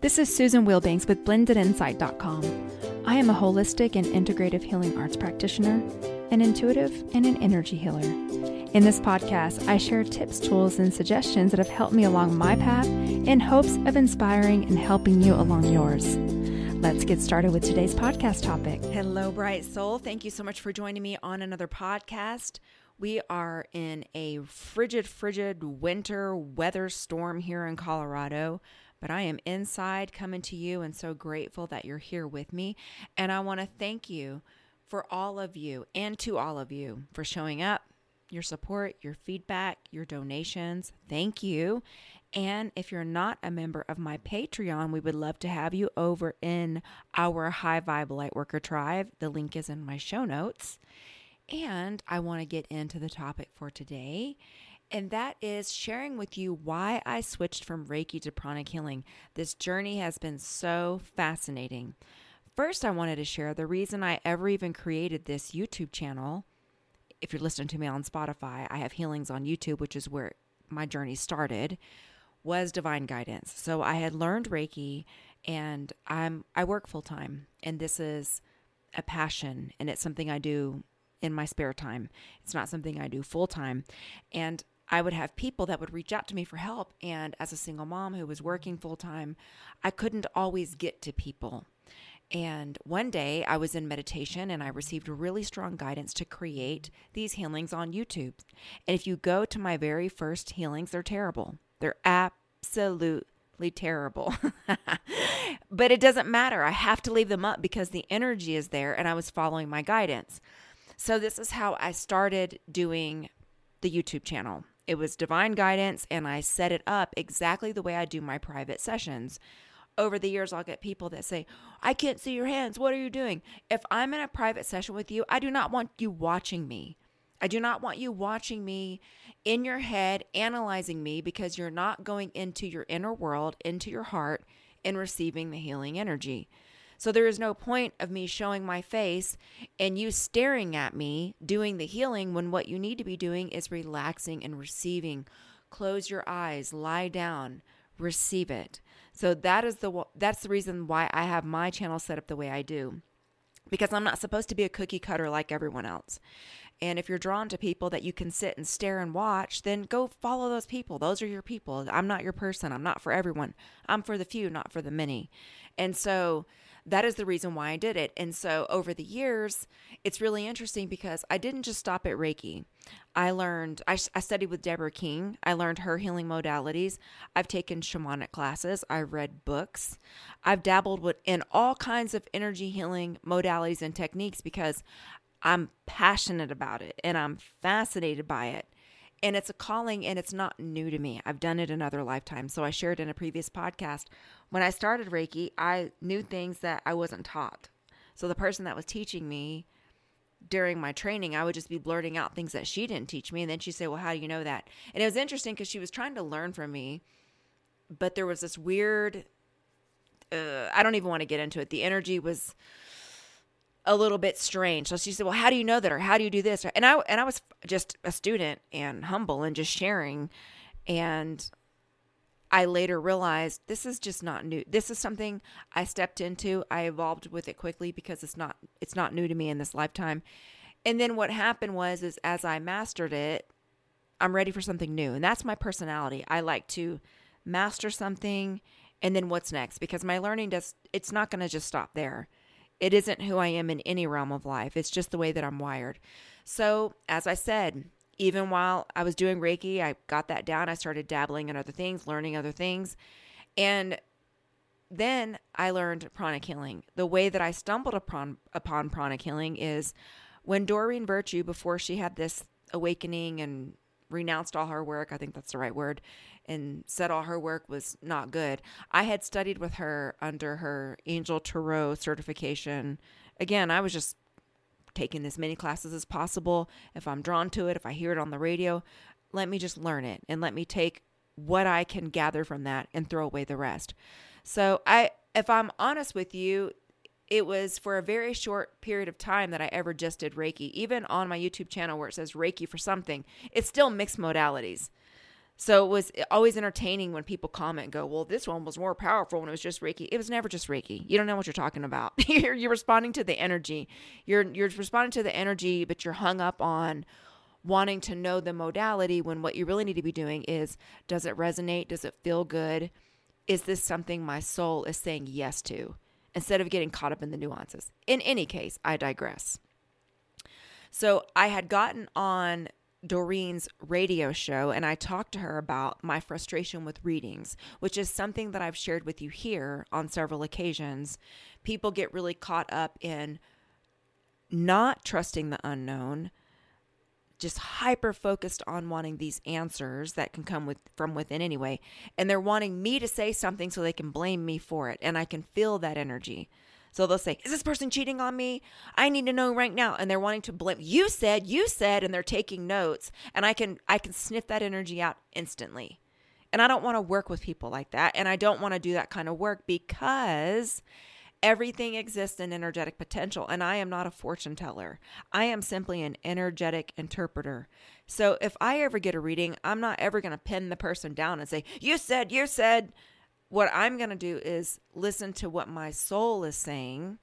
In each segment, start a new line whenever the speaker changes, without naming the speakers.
This is Susan Wilbanks with blendedinsight.com. I am a holistic and integrative healing arts practitioner, an intuitive, and an energy healer. In this podcast, I share tips, tools, and suggestions that have helped me along my path in hopes of inspiring and helping you along yours. Let's get started with today's podcast topic.
Hello, Bright Soul. Thank you so much for joining me on another podcast. We are in a frigid, frigid winter weather storm here in Colorado, but I am inside coming to you and so grateful that you're here with me. And I want to thank you for all of you and to all of you for showing up, your support, your feedback, your donations. Thank you. And if you're not a member of my Patreon, we would love to have you over in our High Vibe Lightworker tribe. The link is in my show notes. And I want to get into the topic for today, and that is sharing with you why I switched from Reiki to pranic healing. This journey has been so fascinating. First, I wanted to share the reason I ever even created this YouTube channel. If you're listening to me on Spotify, I have Healings on YouTube, which is where my journey started was divine guidance. So I had learned Reiki and I'm I work full time and this is a passion and it's something I do in my spare time. It's not something I do full time. And I would have people that would reach out to me for help and as a single mom who was working full time, I couldn't always get to people. And one day I was in meditation and I received really strong guidance to create these healings on YouTube. And if you go to my very first healings, they're terrible. They're absolutely terrible. but it doesn't matter. I have to leave them up because the energy is there and I was following my guidance. So, this is how I started doing the YouTube channel. It was divine guidance, and I set it up exactly the way I do my private sessions. Over the years, I'll get people that say, I can't see your hands. What are you doing? If I'm in a private session with you, I do not want you watching me. I do not want you watching me in your head, analyzing me because you're not going into your inner world, into your heart, and receiving the healing energy. So there is no point of me showing my face and you staring at me doing the healing when what you need to be doing is relaxing and receiving. Close your eyes, lie down, receive it. So that is the that's the reason why I have my channel set up the way I do. Because I'm not supposed to be a cookie cutter like everyone else. And if you're drawn to people that you can sit and stare and watch, then go follow those people. Those are your people. I'm not your person. I'm not for everyone. I'm for the few, not for the many. And so that is the reason why I did it. And so over the years, it's really interesting because I didn't just stop at Reiki. I learned, I, I, studied with Deborah King. I learned her healing modalities. I've taken shamanic classes. I've read books. I've dabbled with in all kinds of energy healing modalities and techniques because I'm passionate about it and I'm fascinated by it and it's a calling and it's not new to me. I've done it in other lifetimes. So I shared in a previous podcast. When I started Reiki, I knew things that I wasn't taught. So the person that was teaching me during my training, I would just be blurting out things that she didn't teach me. And then she'd say, Well, how do you know that? And it was interesting because she was trying to learn from me, but there was this weird, uh, I don't even want to get into it. The energy was a little bit strange. So she said, "Well, how do you know that, or how do you do this?" And I and I was just a student and humble and just sharing, and I later realized this is just not new. This is something I stepped into. I evolved with it quickly because it's not it's not new to me in this lifetime. And then what happened was is as I mastered it, I'm ready for something new. And that's my personality. I like to master something and then what's next because my learning does it's not going to just stop there. It isn't who I am in any realm of life. It's just the way that I'm wired. So, as I said, even while I was doing Reiki, I got that down. I started dabbling in other things, learning other things. And then I learned pranic healing. The way that I stumbled upon upon pranic healing is when Doreen Virtue, before she had this awakening and renounced all her work, I think that's the right word, and said all her work was not good. I had studied with her under her Angel Tarot certification. Again, I was just taking as many classes as possible. If I'm drawn to it, if I hear it on the radio, let me just learn it and let me take what I can gather from that and throw away the rest. So, I if I'm honest with you, it was for a very short period of time that I ever just did Reiki. Even on my YouTube channel where it says Reiki for something, it's still mixed modalities. So it was always entertaining when people comment and go, well, this one was more powerful when it was just Reiki. It was never just Reiki. You don't know what you're talking about. you're, you're responding to the energy. You're, you're responding to the energy, but you're hung up on wanting to know the modality when what you really need to be doing is does it resonate? Does it feel good? Is this something my soul is saying yes to? Instead of getting caught up in the nuances. In any case, I digress. So I had gotten on Doreen's radio show and I talked to her about my frustration with readings, which is something that I've shared with you here on several occasions. People get really caught up in not trusting the unknown, just hyper focused on wanting these answers that can come with from within anyway, and they're wanting me to say something so they can blame me for it and I can feel that energy. So they'll say, Is this person cheating on me? I need to know right now. And they're wanting to blame you said, you said, and they're taking notes. And I can I can sniff that energy out instantly. And I don't want to work with people like that. And I don't want to do that kind of work because everything exists in energetic potential. And I am not a fortune teller. I am simply an energetic interpreter. So if I ever get a reading, I'm not ever going to pin the person down and say, You said, you said what I'm going to do is listen to what my soul is saying.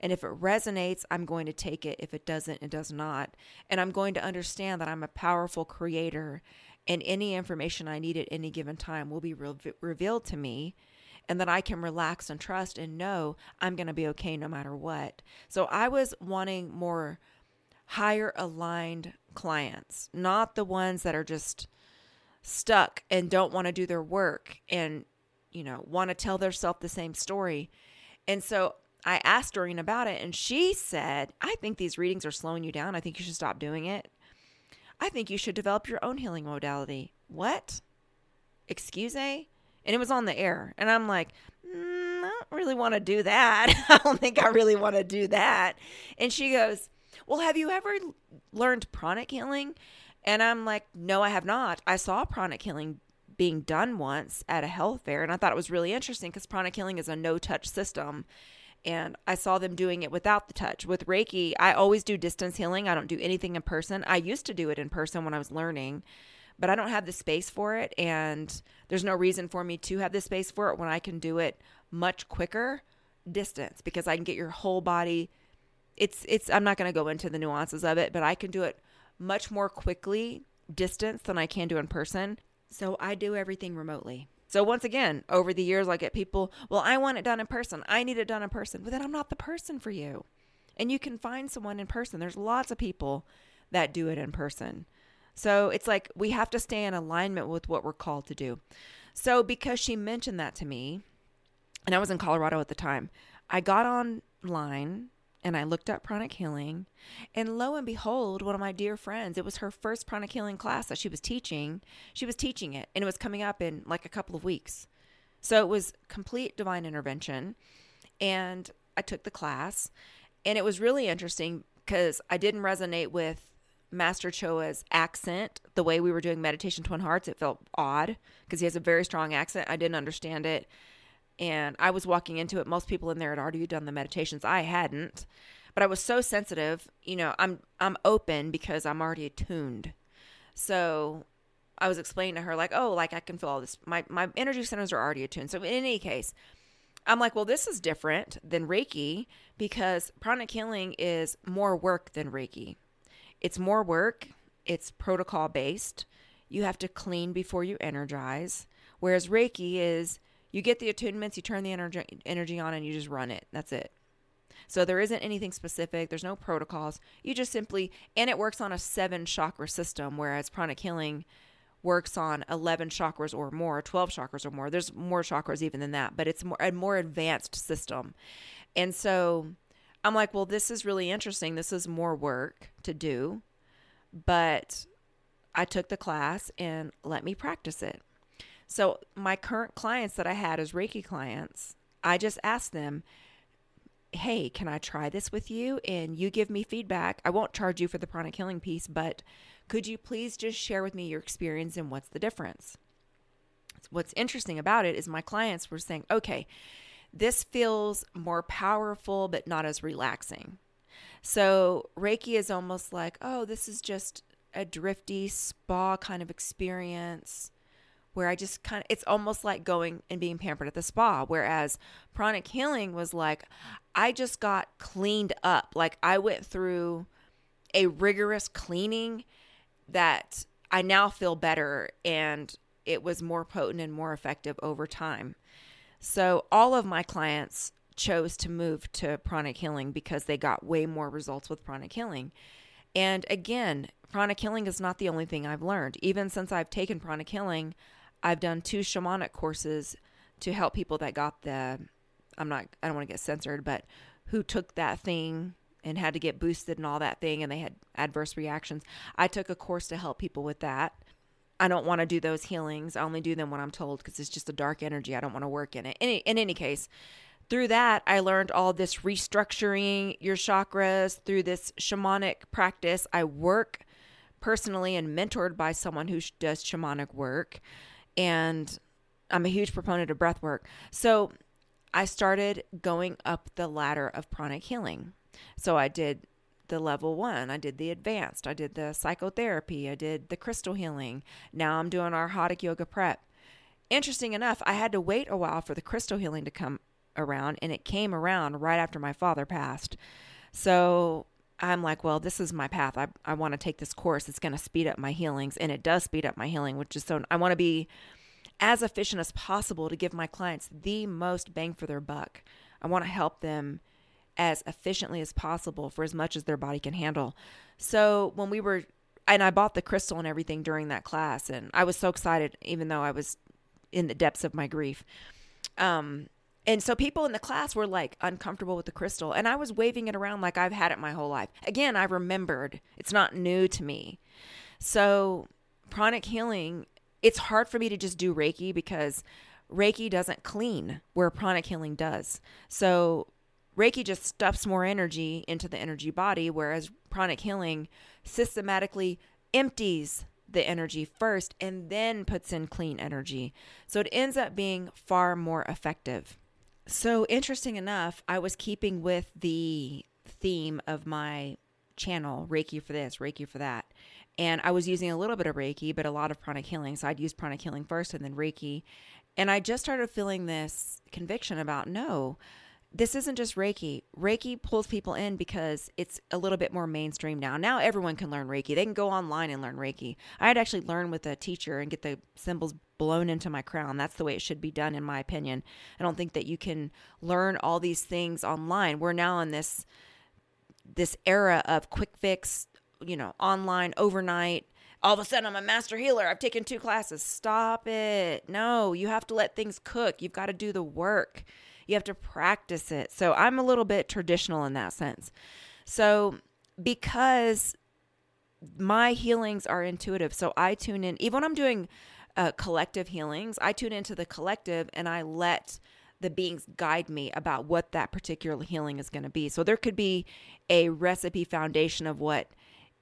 And if it resonates, I'm going to take it. If it doesn't, it does not. And I'm going to understand that I'm a powerful creator and any information I need at any given time will be re- revealed to me and that I can relax and trust and know I'm going to be okay no matter what. So I was wanting more higher aligned clients, not the ones that are just stuck and don't want to do their work and you know, want to tell themselves the same story. And so I asked Doreen about it, and she said, I think these readings are slowing you down. I think you should stop doing it. I think you should develop your own healing modality. What? Excuse me? And it was on the air. And I'm like, mm, I don't really want to do that. I don't think I really want to do that. And she goes, Well, have you ever learned pranic healing? And I'm like, No, I have not. I saw pranic healing being done once at a health fair, and I thought it was really interesting because pranic healing is a no touch system. And I saw them doing it without the touch. With Reiki, I always do distance healing. I don't do anything in person. I used to do it in person when I was learning, but I don't have the space for it. And there's no reason for me to have the space for it when I can do it much quicker distance because I can get your whole body. It's, it's, I'm not going to go into the nuances of it, but I can do it much more quickly distance than I can do in person. So I do everything remotely. So once again, over the years, I get people, well, I want it done in person. I need it done in person. But then I'm not the person for you. And you can find someone in person. There's lots of people that do it in person. So it's like we have to stay in alignment with what we're called to do. So because she mentioned that to me, and I was in Colorado at the time, I got online and I looked up pranic healing, and lo and behold, one of my dear friends, it was her first pranic healing class that she was teaching. She was teaching it, and it was coming up in like a couple of weeks. So it was complete divine intervention. And I took the class, and it was really interesting because I didn't resonate with Master Choa's accent, the way we were doing meditation twin hearts. It felt odd because he has a very strong accent. I didn't understand it and I was walking into it. Most people in there had already done the meditations. I hadn't, but I was so sensitive. You know, I'm I'm open because I'm already attuned. So I was explaining to her like, oh, like I can feel all this. My my energy centers are already attuned. So in any case, I'm like, well, this is different than Reiki because pranic healing is more work than Reiki. It's more work. It's protocol based. You have to clean before you energize. Whereas Reiki is you get the attunements, you turn the energy energy on, and you just run it. That's it. So there isn't anything specific. There's no protocols. You just simply and it works on a seven chakra system, whereas pranic healing works on 11 chakras or more, 12 chakras or more. There's more chakras even than that, but it's more a more advanced system. And so I'm like, well, this is really interesting. This is more work to do, but I took the class and let me practice it. So, my current clients that I had as Reiki clients, I just asked them, Hey, can I try this with you? And you give me feedback. I won't charge you for the pranic healing piece, but could you please just share with me your experience and what's the difference? What's interesting about it is my clients were saying, Okay, this feels more powerful, but not as relaxing. So, Reiki is almost like, Oh, this is just a drifty spa kind of experience where I just kind of, it's almost like going and being pampered at the spa. Whereas pranic healing was like, I just got cleaned up. Like I went through a rigorous cleaning that I now feel better and it was more potent and more effective over time. So all of my clients chose to move to pranic healing because they got way more results with pranic healing. And again, pranic healing is not the only thing I've learned. Even since I've taken pranic healing, I've done two shamanic courses to help people that got the I'm not I don't want to get censored, but who took that thing and had to get boosted and all that thing and they had adverse reactions. I took a course to help people with that. I don't want to do those healings. I only do them when I'm told because it's just a dark energy. I don't want to work in it. In, in any case, through that, I learned all this restructuring your chakras through this shamanic practice. I work personally and mentored by someone who does shamanic work. And I'm a huge proponent of breath work. So I started going up the ladder of pranic healing. So I did the level one, I did the advanced, I did the psychotherapy, I did the crystal healing. Now I'm doing our Arhatic yoga prep. Interesting enough, I had to wait a while for the crystal healing to come around, and it came around right after my father passed. So I'm like, well, this is my path. I, I want to take this course. It's going to speed up my healings, and it does speed up my healing, which is so I want to be as efficient as possible to give my clients the most bang for their buck. I want to help them as efficiently as possible for as much as their body can handle. So when we were, and I bought the crystal and everything during that class, and I was so excited, even though I was in the depths of my grief. Um, and so people in the class were like uncomfortable with the crystal, and I was waving it around like I've had it my whole life. Again, I remembered it's not new to me. So, pranic healing, it's hard for me to just do Reiki because Reiki doesn't clean where pranic healing does. So, Reiki just stuffs more energy into the energy body, whereas pranic healing systematically empties the energy first and then puts in clean energy. So it ends up being far more effective. So, interesting enough, I was keeping with the theme of my channel Reiki for this, Reiki for that. And I was using a little bit of Reiki, but a lot of pranic healing. So I'd use pranic healing first and then Reiki. And I just started feeling this conviction about no, this isn't just Reiki. Reiki pulls people in because it's a little bit more mainstream now. Now everyone can learn Reiki. They can go online and learn Reiki. I had actually learned with a teacher and get the symbols blown into my crown. That's the way it should be done, in my opinion. I don't think that you can learn all these things online. We're now in this this era of quick fix, you know, online overnight. All of a sudden, I'm a master healer. I've taken two classes. Stop it. No, you have to let things cook. You've got to do the work. You have to practice it. So I'm a little bit traditional in that sense. So because my healings are intuitive, so I tune in, even when I'm doing uh, collective healings, I tune into the collective and I let the beings guide me about what that particular healing is going to be. So there could be a recipe foundation of what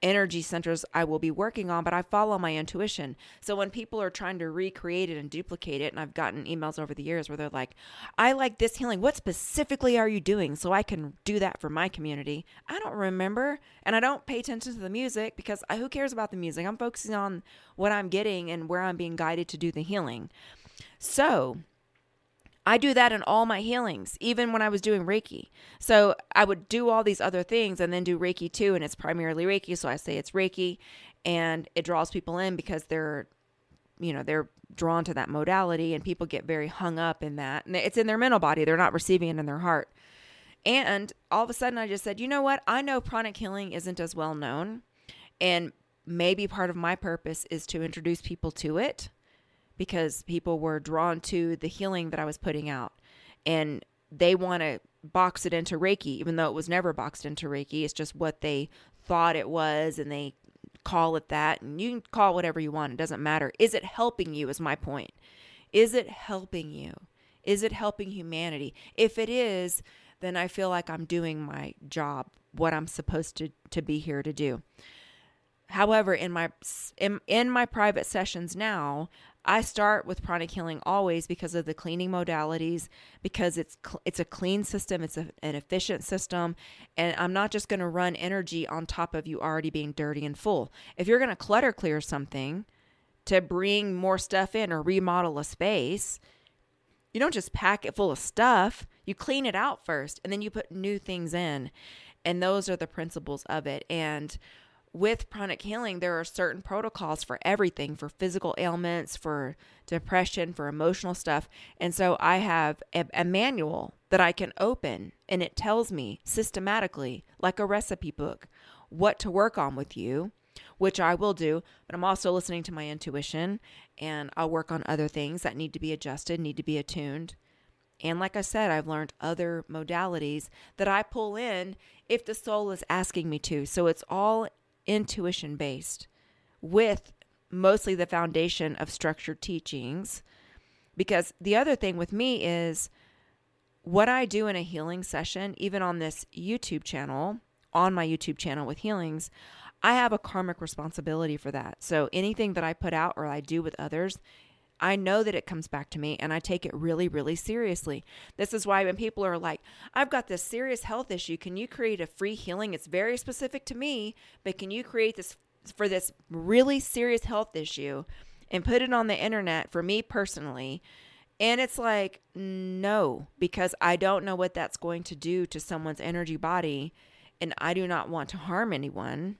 energy centers I will be working on, but I follow my intuition. So when people are trying to recreate it and duplicate it, and I've gotten emails over the years where they're like, I like this healing. What specifically are you doing so I can do that for my community? I don't remember. And I don't pay attention to the music because I, who cares about the music? I'm focusing on what I'm getting and where I'm being guided to do the healing. So, I do that in all my healings, even when I was doing Reiki. So I would do all these other things and then do Reiki too, and it's primarily Reiki. So I say it's Reiki, and it draws people in because they're, you know, they're drawn to that modality, and people get very hung up in that. And it's in their mental body, they're not receiving it in their heart. And all of a sudden, I just said, you know what? I know pranic healing isn't as well known. And maybe part of my purpose is to introduce people to it because people were drawn to the healing that I was putting out. And they want to box it into Reiki, even though it was never boxed into Reiki. It's just what they thought it was, and they call it that. And you can call whatever you want, it doesn't matter. Is it helping you? Is my point. Is it helping you? Is it helping humanity? If it is, then I feel like I'm doing my job, what I'm supposed to, to be here to do. However, in my in, in my private sessions now, I start with pranic healing always because of the cleaning modalities, because it's it's a clean system, it's a, an efficient system, and I'm not just going to run energy on top of you already being dirty and full. If you're going to clutter clear something to bring more stuff in or remodel a space, you don't just pack it full of stuff. You clean it out first and then you put new things in. And those are the principles of it. And with pranic healing, there are certain protocols for everything for physical ailments, for depression, for emotional stuff. And so I have a, a, manual that I can open and it tells me systematically, like a recipe book, what to work on with you, which I will do. But I'm also listening to my intuition and I'll work on other things that need to be adjusted, need to be attuned. And like I said, I've learned other modalities that I pull in if the soul is asking me to. So it's all intuition based with mostly the foundation of structured teachings. Because the other thing with me is what I do in a healing session, even on this YouTube channel, on my YouTube channel with healings, I have a karmic responsibility for that. So anything that I put out or I do with others, I know that it comes back to me and I take it really, really seriously. This is why when people are like, I've got this serious health issue, can you create a free healing? It's very specific to me, but can you create this for this really serious health issue and put it on the internet for me personally? And it's like, no, because I don't know what that's going to do to someone's energy body. And I do not want to harm anyone.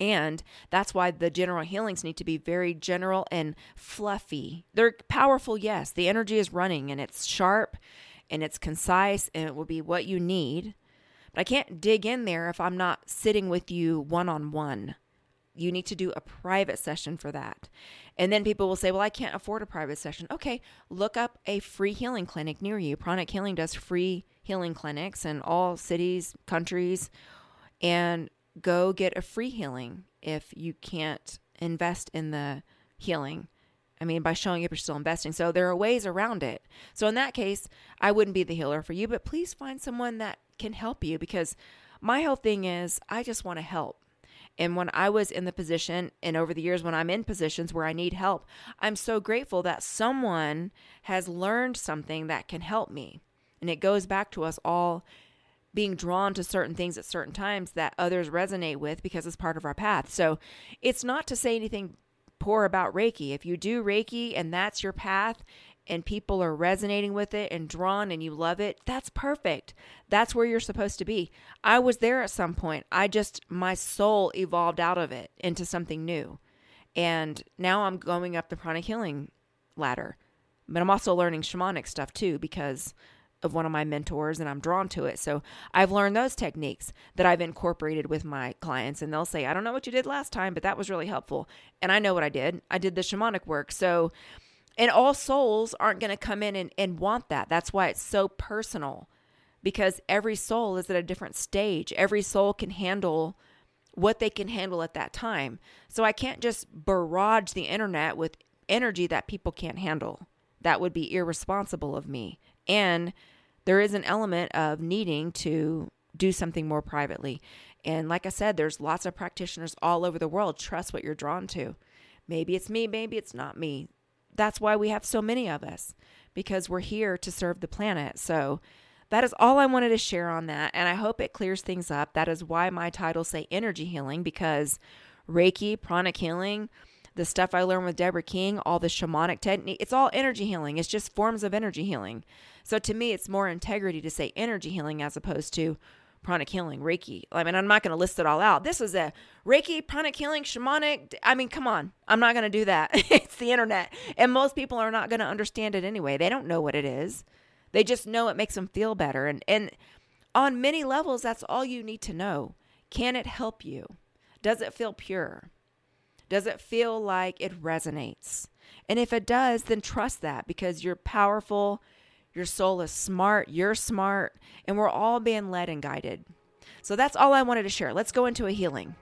And that's why the general healings need to be very general and fluffy. They're powerful, yes. The energy is running and it's sharp and it's concise and it will be what you need. But I can't dig in there if I'm not sitting with you one on one. You need to do a private session for that. And then people will say, Well, I can't afford a private session. Okay, look up a free healing clinic near you. Pranic Healing does free healing clinics in all cities, countries, and go get a free healing if you can't invest in the healing. I mean, by showing up, you're still investing. So there are ways around it. So in that case, I wouldn't be the healer for you, but please find someone that can help you because my whole thing is I just want to help. And when I was in the position, and over the years when I'm in positions where I need help, I'm so grateful that someone has learned something that can help me. And it goes back to us all being drawn to certain things at certain times that others resonate with because it's part of our path. So it's not to say anything poor about Reiki. If you do Reiki and that's your path and people are resonating with it and drawn and you love it, that's perfect. That's where you're supposed to be. I was there at some point. I just, my soul evolved out of it into something new. And now I'm going up the pranic healing ladder. But I'm also learning shamanic stuff too because of one of my mentors and I'm drawn to it. So I've learned those techniques that I've incorporated with my clients and they'll say, I don't know what you did last time, but that was really helpful. And I know what I did. I did the shamanic work. So, and all souls aren't going to come in and, and want that. That's why it's so personal because every soul is at a different stage. Every soul can handle what they can handle at that time. So I can't just barrage the internet with energy that people can't handle. That would be irresponsible of me. And there is an element of needing to do something more privately. And like I said, there's lots of practitioners all over the world. Trust what you're drawn to. Maybe it's me, maybe it's not me. That's why we have so many of us because we're here to serve the planet. So that is all I wanted to share on that. And I hope it clears things up. That is why my titles say energy healing because Reiki, pranic healing, the stuff I learned with Deborah King, all the shamanic technique, it's all energy healing. It's just forms of energy healing. So to me, it's more integrity to say energy healing as opposed to pranic healing, Reiki. I mean, I'm not going to list it all out. This is a Reiki, pranic healing, shamanic. I mean, come on. I'm not going to do that. it's the internet. And most people are not going to understand it anyway. They don't know what it is. They just know it makes them feel better. And, and on many levels, that's all you need to know. Can it help you? Does it feel pure? Does it feel like it resonates? And if it does, then trust that because you're powerful, your soul is smart, you're smart, and we're all being led and guided. So that's all I wanted to share. Let's go into a healing.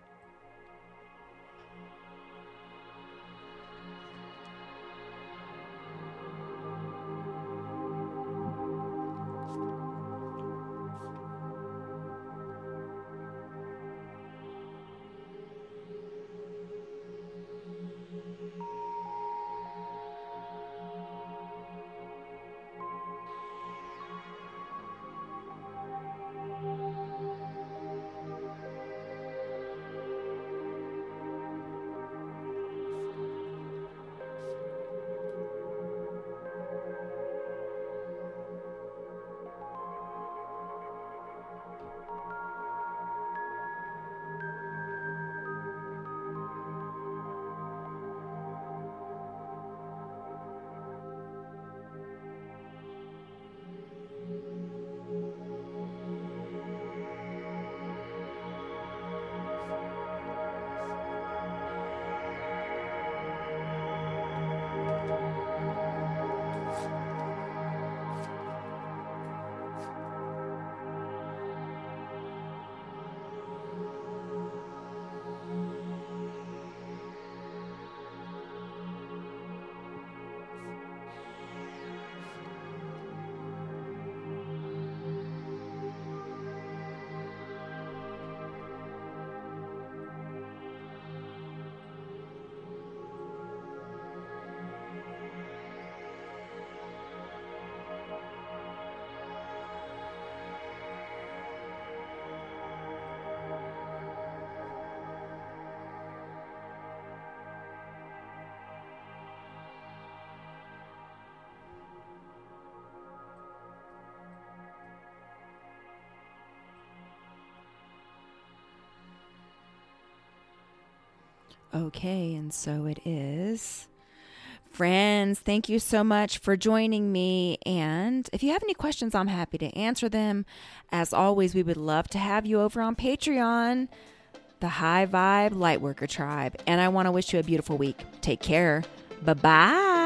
Okay, and so it is. Friends, thank you so much for joining me. And if you have any questions, I'm happy to answer them. As always, we would love to have you over on Patreon, the High Vibe Lightworker Tribe. And I want to wish you a beautiful week. Take care. Bye bye.